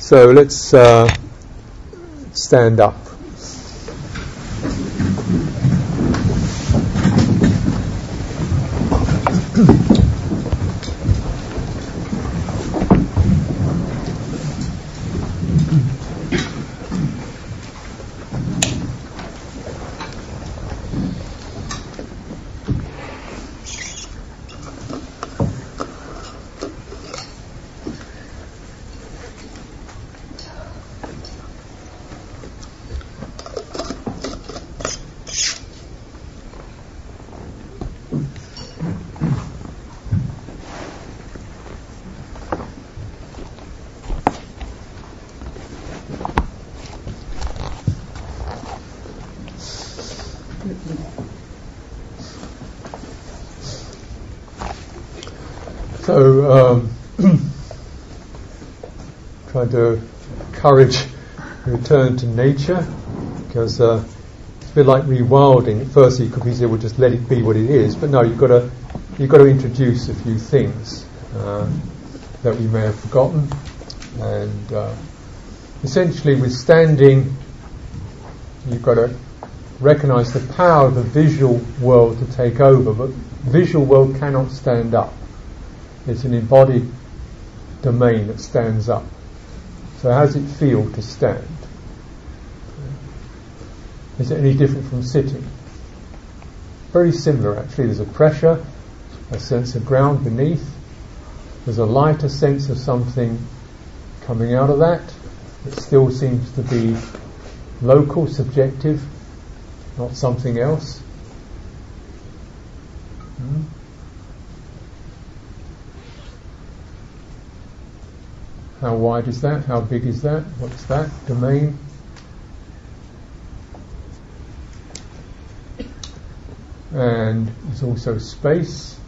So let's uh, stand up. So, um, trying to encourage return to nature because uh, it's a bit like rewilding. At first, you could be say, "Well, just let it be what it is," but no, you've got to you've got to introduce a few things uh, that we may have forgotten, and uh, essentially, with standing, you've got to recognise the power of the visual world to take over, but visual world cannot stand up. It's an embodied domain that stands up. So how does it feel to stand? Is it any different from sitting? Very similar actually. There's a pressure, a sense of ground beneath. There's a lighter sense of something coming out of that. It still seems to be local, subjective, not something else. How wide is that? How big is that? What's that? Domain? And there's also space.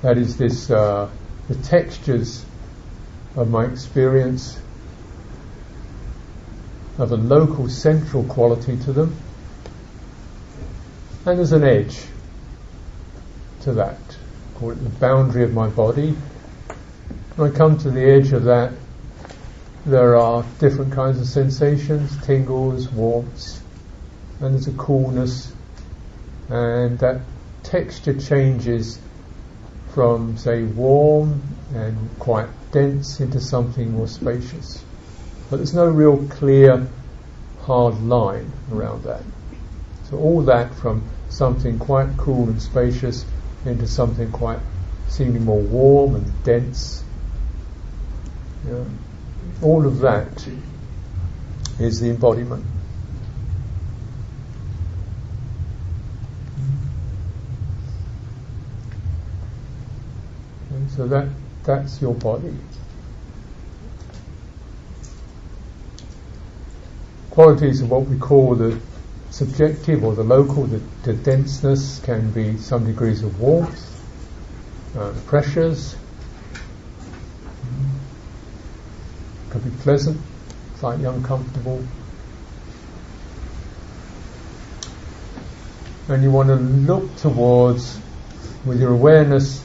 That is this, uh, the textures of my experience have a local central quality to them. And there's an edge to that call it the boundary of my body. When I come to the edge of that, there are different kinds of sensations, tingles, warmth, and there's a coolness, and that texture changes from, say, warm and quite dense into something more spacious. But there's no real clear, hard line around that. So all that from something quite cool and spacious into something quite seemingly more warm and dense. All of that is the embodiment. And so that that's your body. Qualities of what we call the subjective or the local, the, the denseness can be some degrees of warmth, uh, pressures, could be pleasant, slightly uncomfortable. And you want to look towards, with your awareness,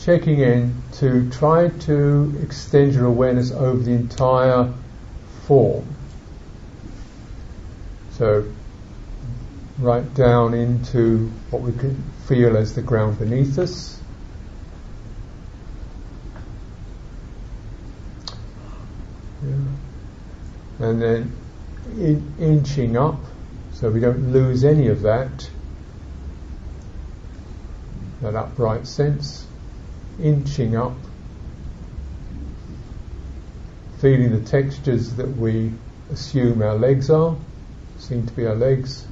checking in to try to extend your awareness over the entire form. So, right down into what we could feel as the ground beneath us. Yeah. And then in, inching up, so we don't lose any of that, that upright sense, inching up, feeling the textures that we assume our legs are seem to be our legs.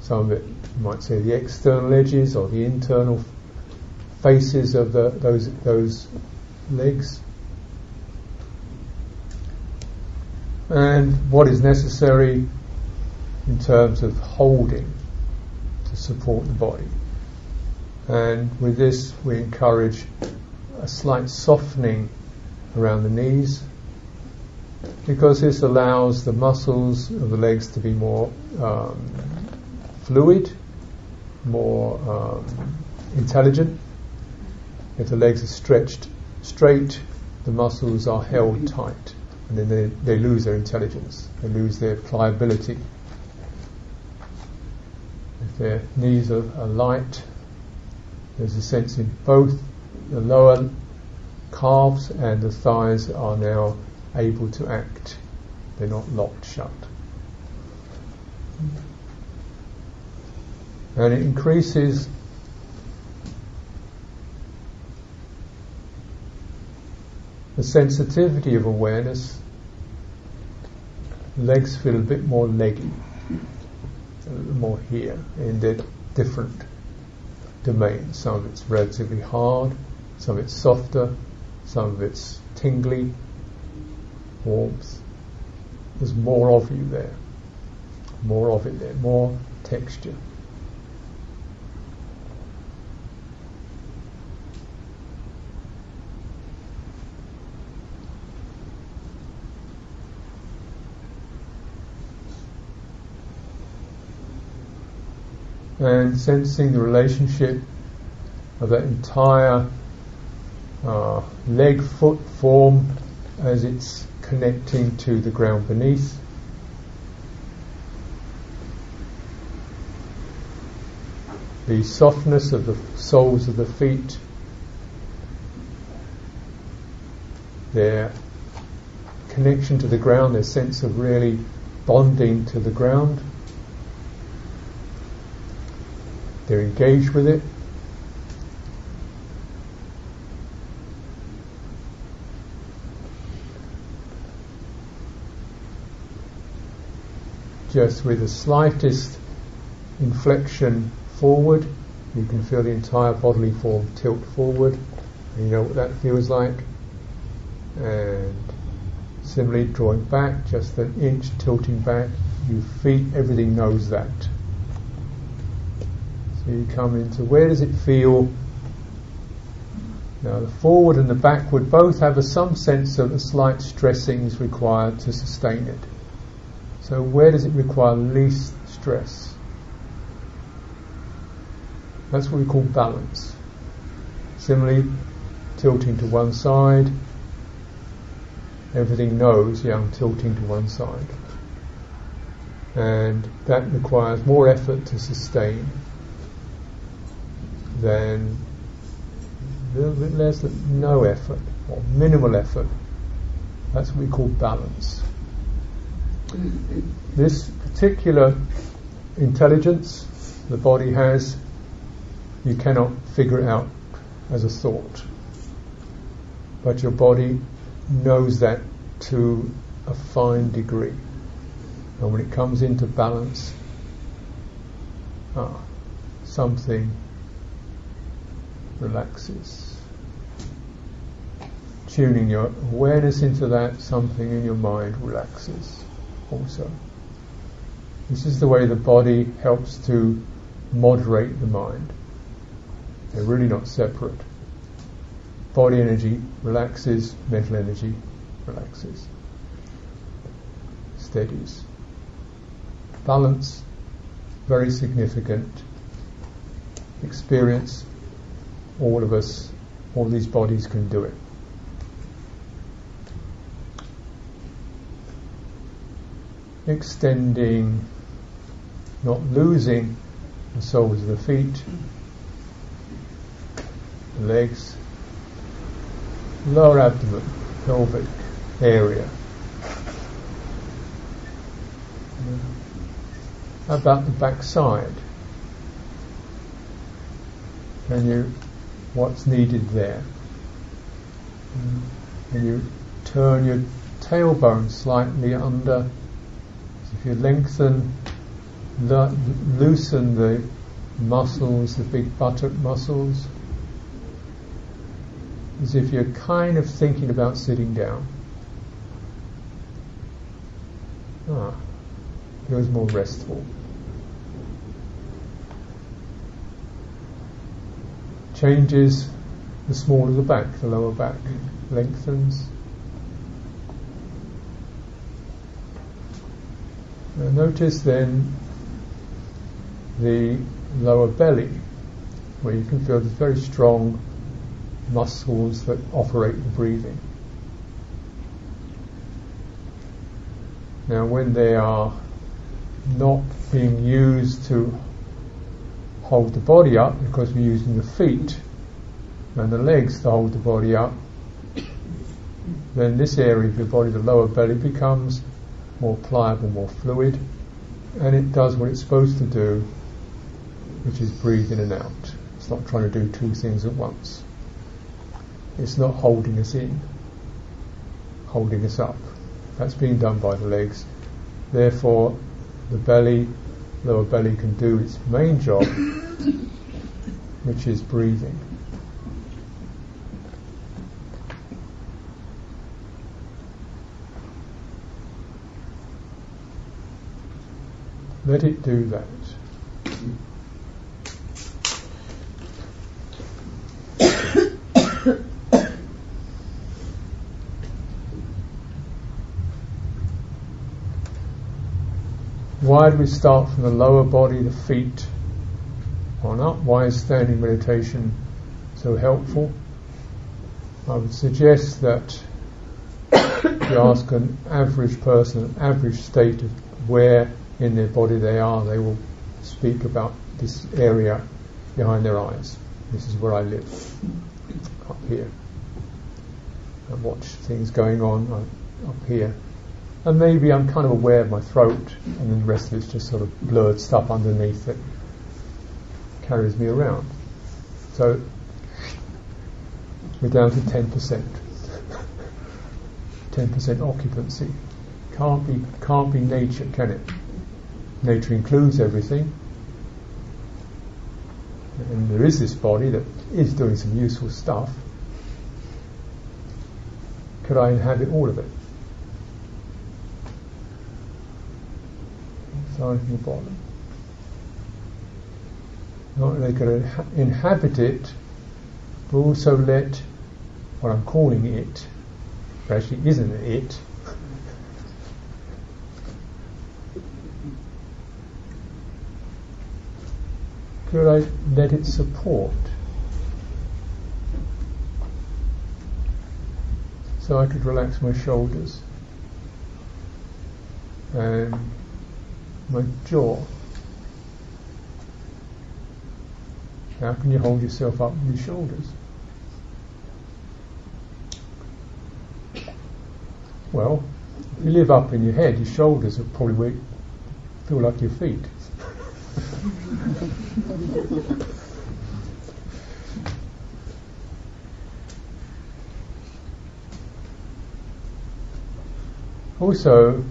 Some of it, might say, the external edges or the internal faces of the, those those legs. And what is necessary in terms of holding to support the body. And with this, we encourage a slight softening around the knees because this allows the muscles of the legs to be more um, fluid more um, intelligent. If the legs are stretched straight, the muscles are held tight, and then they, they lose their intelligence, they lose their pliability. If their knees are, are light, there's a sense in both the lower calves and the thighs are now able to act. They're not locked shut. And it increases the sensitivity of awareness. Legs feel a bit more leggy, a little more here in their different domains. Some of it's relatively hard, some of it's softer, some of it's tingly, warmth. There's more of you there, more of it there, more texture. and sensing the relationship of that entire uh, leg foot form as it's connecting to the ground beneath. The softness of the soles of the feet, their connection to the ground, their sense of really bonding to the ground. They're engaged with it. Just with the slightest inflection forward, you can feel the entire bodily form tilt forward. And you know what that feels like. And similarly, drawing back just an inch, tilting back. You feet, everything knows that So you come into where does it feel? Now, the forward and the backward both have a, some sense of a slight stressing is required to sustain it. So, where does it require least stress? That's what we call balance. Similarly, tilting to one side, everything knows, yeah, I'm tilting to one side. And that requires more effort to sustain than a little bit less than no effort or minimal effort. That's what we call balance. This particular intelligence the body has, you cannot figure it out as a thought. But your body knows that to a fine degree. And when it comes into balance, ah, something relaxes. Tuning your awareness into that, something in your mind relaxes also. This is the way the body helps to moderate the mind. They're really not separate. Body energy relaxes, mental energy relaxes, steadies. Balance, very significant. Experience, all of us, all these bodies can do it. Extending, not losing the soles of the feet, the legs, lower abdomen, pelvic area. How about the back side? Can you what's needed there. And you turn your tailbone slightly under. If you lengthen, lo- loosen the muscles, the big buttock muscles, as if you're kind of thinking about sitting down. Ah, feels more restful. changes the smaller the back, the lower back lengthens. Notice then the lower belly, where you can feel the very strong muscles that operate the breathing. Now, when they are not being used to hold the body up, because we're using the feet and the legs to hold the body up, then this area of your body, the lower belly, becomes more pliable, more fluid, and it does what it's supposed to do, which is breathe in and out. It's not trying to do two things at once. It's not holding us in, holding us up. That's being done by the legs. Therefore, the belly, lower belly can do its main job, which is breathing. Let it do that. Why do we start from the lower body, the feet, on up? Why is standing meditation so helpful? I would suggest that you ask an average person, an average state of where in their body they are, they will speak about this area behind their eyes. This is where I live, up here. I watch things going on uh, up here. And maybe I'm kind of aware of my throat, and then the rest of it's just sort of blurred stuff underneath that carries me around. So we're down to 10%. 10% occupancy. Can't be, can't be nature, can it? Nature includes everything. And there is this body that is doing some useful stuff. Could I inhabit all of it? Starting from the bottom. Not only could I inhabit it, but also let what I'm calling it, actually isn't it, could I let it support? So I could relax my shoulders and my jaw. How can you hold yourself up with your shoulders? Well, if you live up in your head, your shoulders are probably feel like your feet. Also,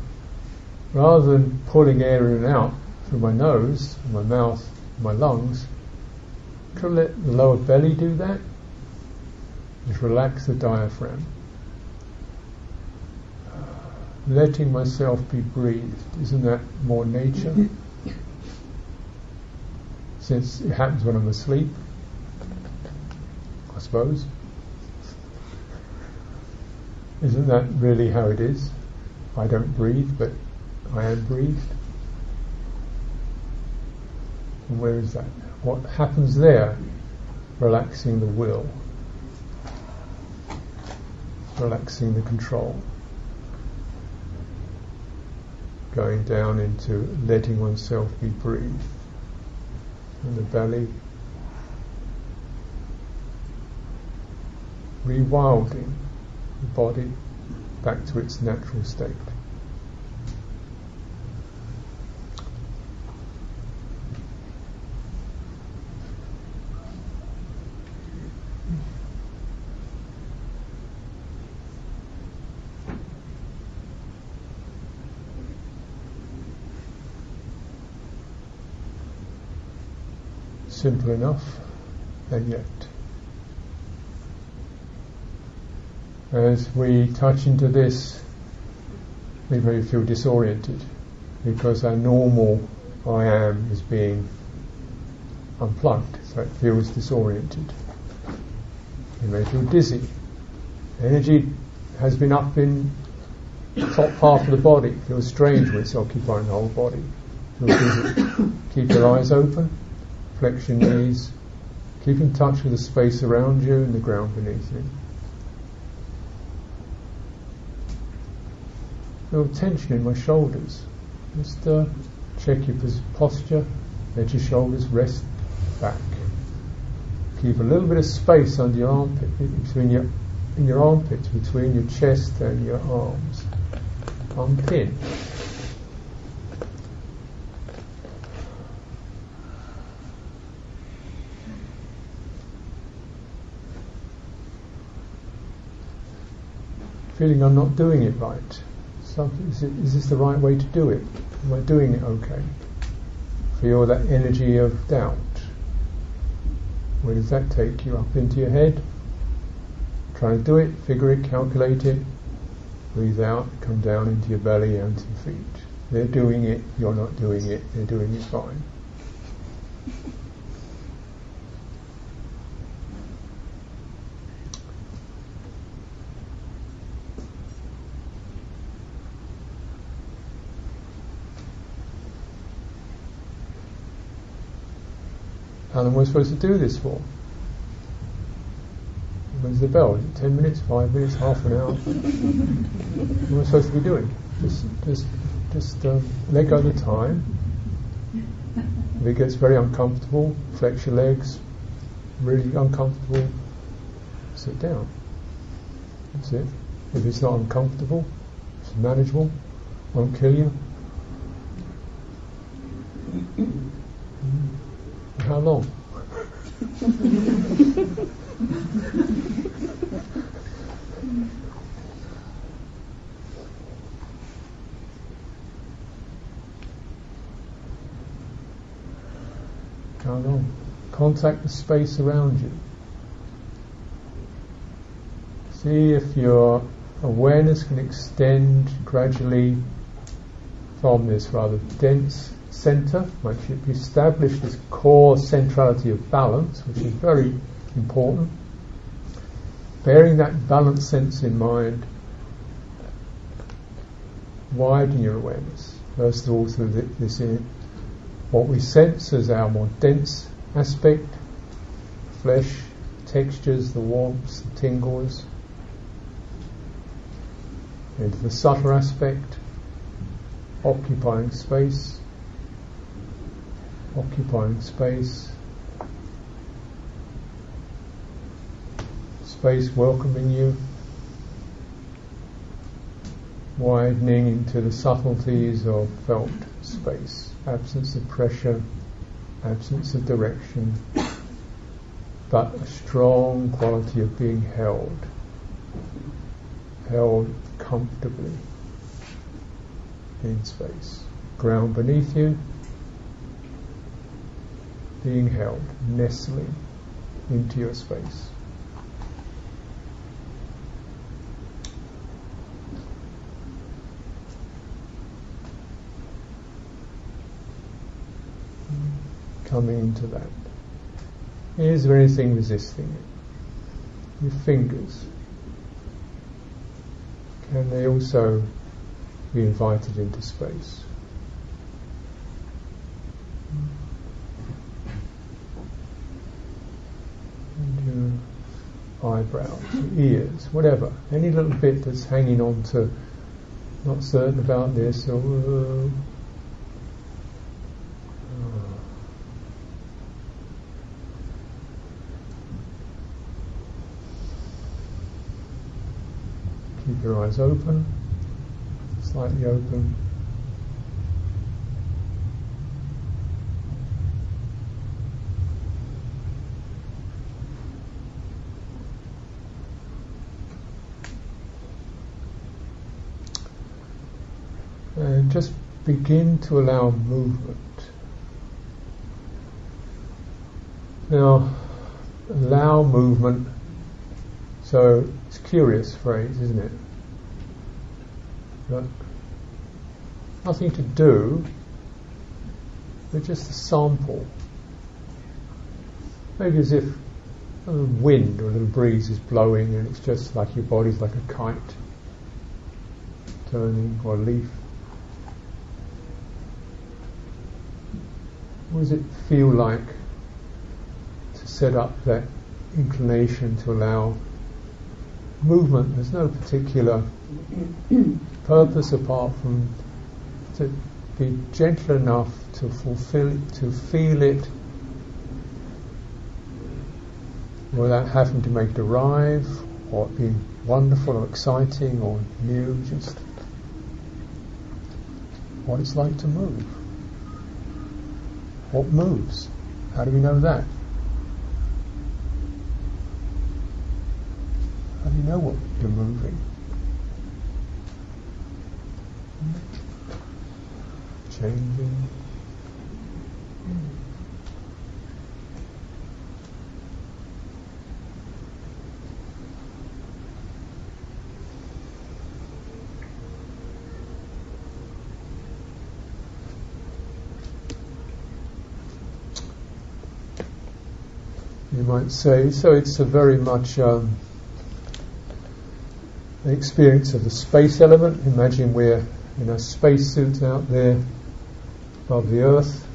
rather than pulling air in and out through my nose, my mouth, my lungs, I let the lower belly do that? Just relax the diaphragm. Letting myself be breathed, isn't that more nature? Since it happens when I'm asleep, I suppose. Isn't that really how it is? I don't breathe, but I am breathed. And where is that? What happens there? Relaxing the will, relaxing the control, going down into letting oneself be breathed the belly, rewilding the body back to its natural state. Simple enough, and yet. As we touch into this, we may feel disoriented because our normal I am is being unplugged, so it feels disoriented. We may feel dizzy. Energy has been up in top half of the body. Feels strange when it's occupying the whole body. Keep your eyes open Flex your knees. Keep in touch with the space around you and the ground beneath you. Feel tension in my shoulders. Just uh, check your posture. Let your shoulders rest back. Keep a little bit of space under your armpit, between your in your armpits, between your chest and your arms. Unpin. Feeling I'm not doing it right. Is, it, is this the right way to do it? Am I doing it okay? Feel that energy of doubt. Where does that take you? Up into your head? Try to do it, figure it, calculate it. Breathe out, come down into your belly and to your feet. They're doing it, you're not doing it, they're doing it fine. Am I supposed to do this for? When's the bell? Ten minutes, five minutes, half an hour? what am I supposed to be doing? Just, just, just um, let go of the time. If it gets very uncomfortable, flex your legs. Really uncomfortable, sit down. That's it. If it's not uncomfortable, it's manageable, won't kill you. Long? How long? Contact the space around you. See if your awareness can extend gradually from this rather dense center, you've established this core centrality of balance, which is very important, bearing that balance sense in mind, widen your awareness. First of all, through this, what we sense as our more dense aspect, flesh, textures, the warmth, the tingles, into the subtle aspect, occupying space, occupying space, space welcoming you, widening into the subtleties of felt space, absence of pressure, absence of direction, but a strong quality of being held, held comfortably in space. Ground beneath you, being held, nestling into your space. Coming into that. Is there anything resisting it? Your fingers. Can they also be invited into space? Eyebrows, ears, whatever. Any little bit that's hanging on to, not certain about this, or. Uh, Keep your eyes open, slightly open. and just begin to allow movement. Now, allow movement. So it's a curious phrase, isn't it? But nothing to do, but just a sample. Maybe as if a little wind or a little breeze is blowing and it's just like your body's like a kite turning or a leaf. What does it feel like to set up that inclination to allow movement. There's no particular purpose apart from to be gentle enough to fulfill, to feel it without having to make it arrive or it being wonderful or exciting or new, just what it's like to move. What moves? How do we know that? How do you know what you're moving? Changing. Might say. So it's a very much um, an experience of the space element. Imagine we're in a spacesuit out there above the Earth,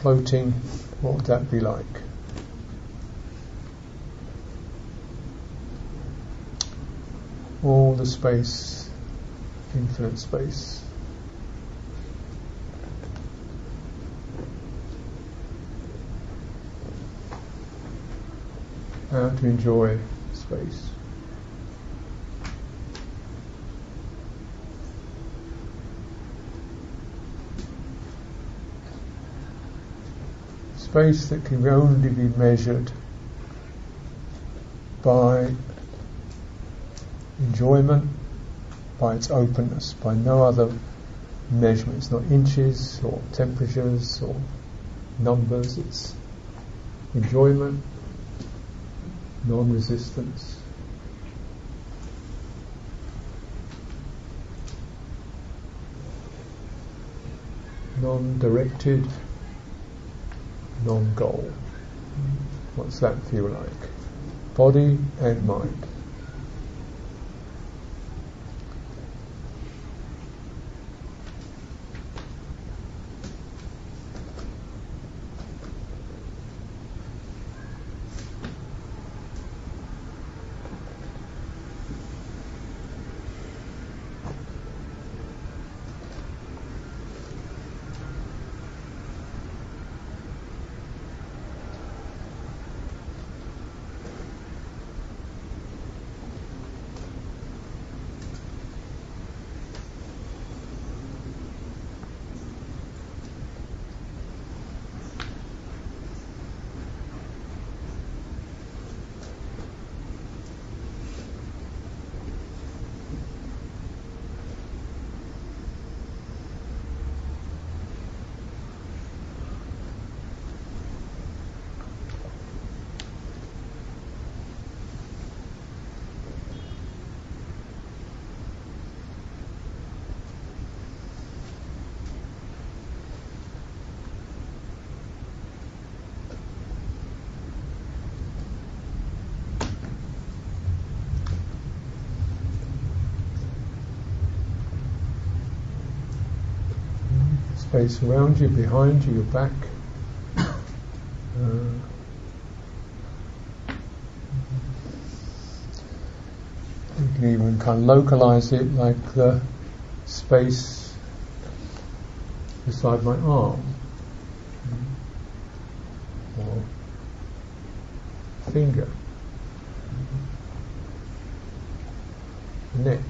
floating. What would that be like? All the space, infinite space. How to enjoy space. Space that can only be measured by enjoyment, by its openness, by no other measurements, not inches or temperatures or numbers, it's enjoyment non-resistance. Non-directed, non-goal. What's that feel like? Body and mind. Space around you, behind you, your back. Uh, you can even kind of localize it like the space beside my arm or finger, neck.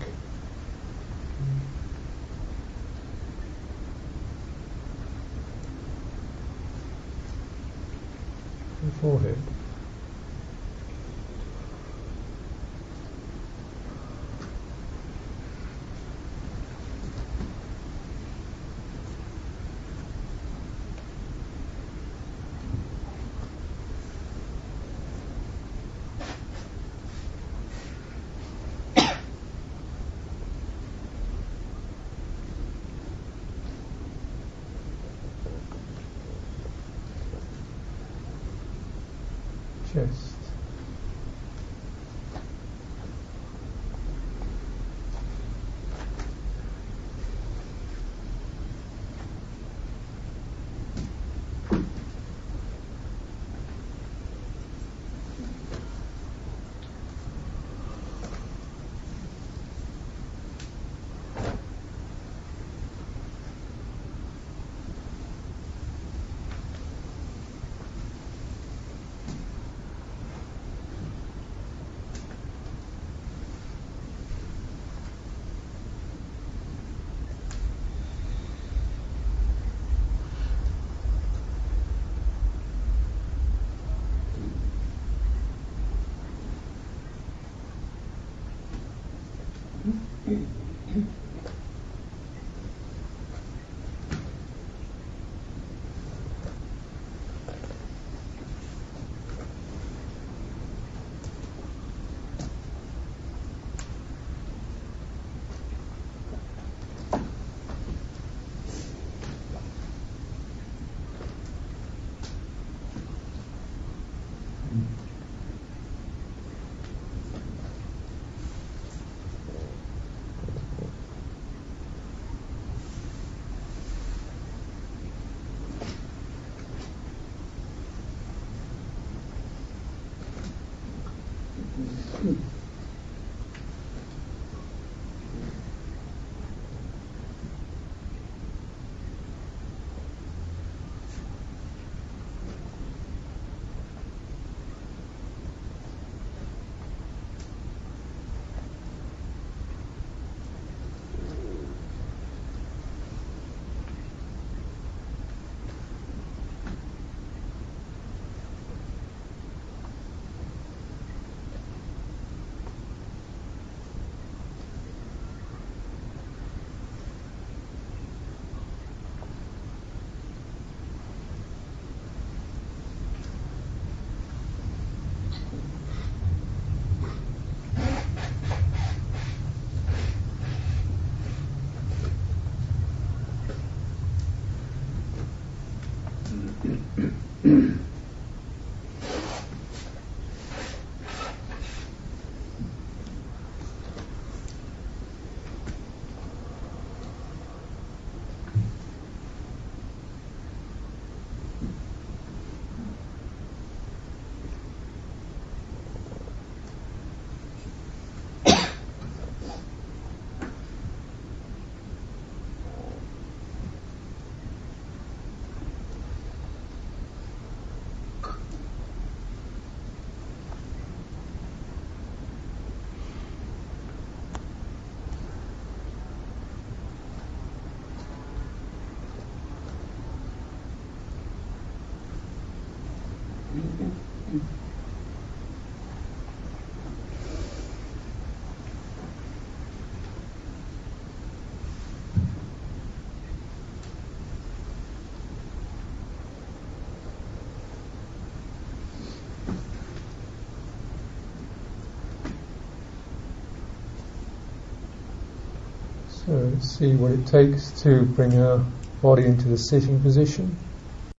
So see what it takes to bring our body into the sitting position.